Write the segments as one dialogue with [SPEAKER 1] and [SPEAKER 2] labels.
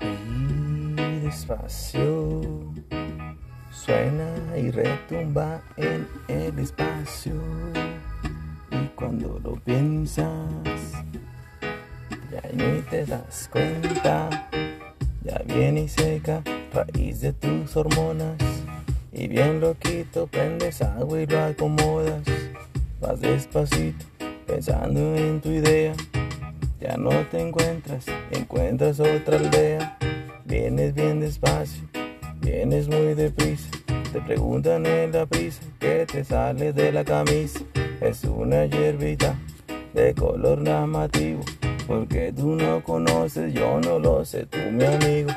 [SPEAKER 1] Y despacio suena y retumba en el espacio. Y cuando lo piensas, ya ni te das cuenta. Ya viene y seca raíz de tus hormonas. Y bien loquito prendes agua y lo acomodas. Vas despacito pensando en tu idea. Ya no te encuentras, encuentras otra aldea. Vienes bien despacio, vienes muy deprisa. Te preguntan en la prisa que te sale de la camisa. Es una hierbita de color llamativo. Porque tú no conoces, yo no lo sé, tú mi amigo.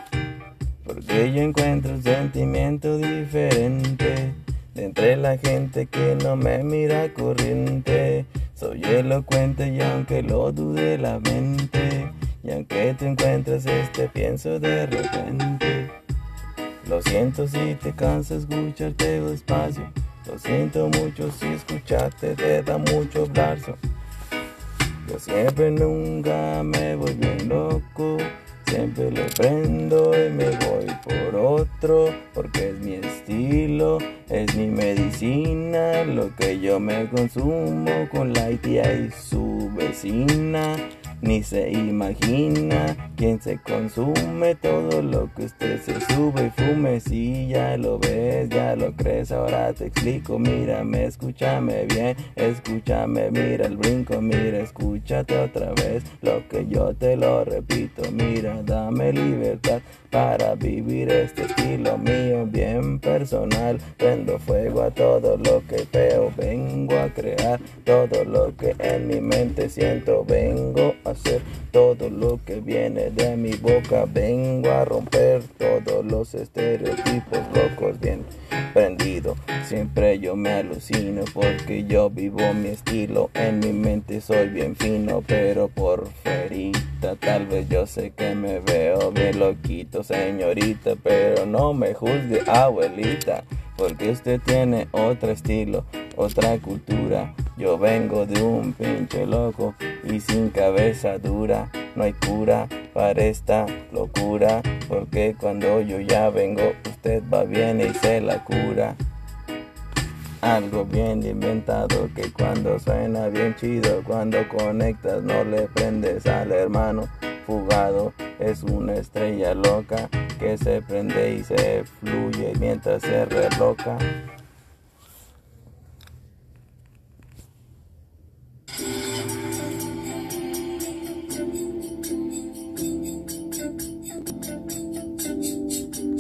[SPEAKER 1] Porque yo encuentro un sentimiento diferente de entre la gente que no me mira corriente. Soy elocuente y aunque lo dude la mente, y aunque te encuentres este pienso de repente. Lo siento si te cansa escucharte despacio. Lo siento mucho si escucharte te da mucho brazo. Yo siempre nunca me voy bien loco. Siempre le prendo y me voy por otro, porque es mi estilo, es mi medicina, lo que yo me consumo con la tía y su vecina. Ni se imagina quién se consume todo lo que usted se sube y fume. Si ya lo ves, ya lo crees, ahora te explico. Mírame, escúchame bien, escúchame, mira el brinco, mira, escúchate otra vez lo que yo te lo repito. Mira, dame libertad para vivir este estilo mío bien personal. Prendo fuego a todo lo que veo, todo lo que en mi mente siento, vengo a hacer todo lo que viene de mi boca. Vengo a romper todos los estereotipos locos bien prendido. Siempre yo me alucino porque yo vivo mi estilo. En mi mente soy bien fino, pero por ferita. Tal vez yo sé que me veo bien loquito, señorita, pero no me juzgue, abuelita. Porque usted tiene otro estilo, otra cultura. Yo vengo de un pinche loco y sin cabeza dura. No hay cura para esta locura. Porque cuando yo ya vengo, usted va bien y se la cura. Algo bien inventado que cuando suena bien chido, cuando conectas no le prendes al hermano fugado. Es una estrella loca que se prende y se fluye mientras se reloca.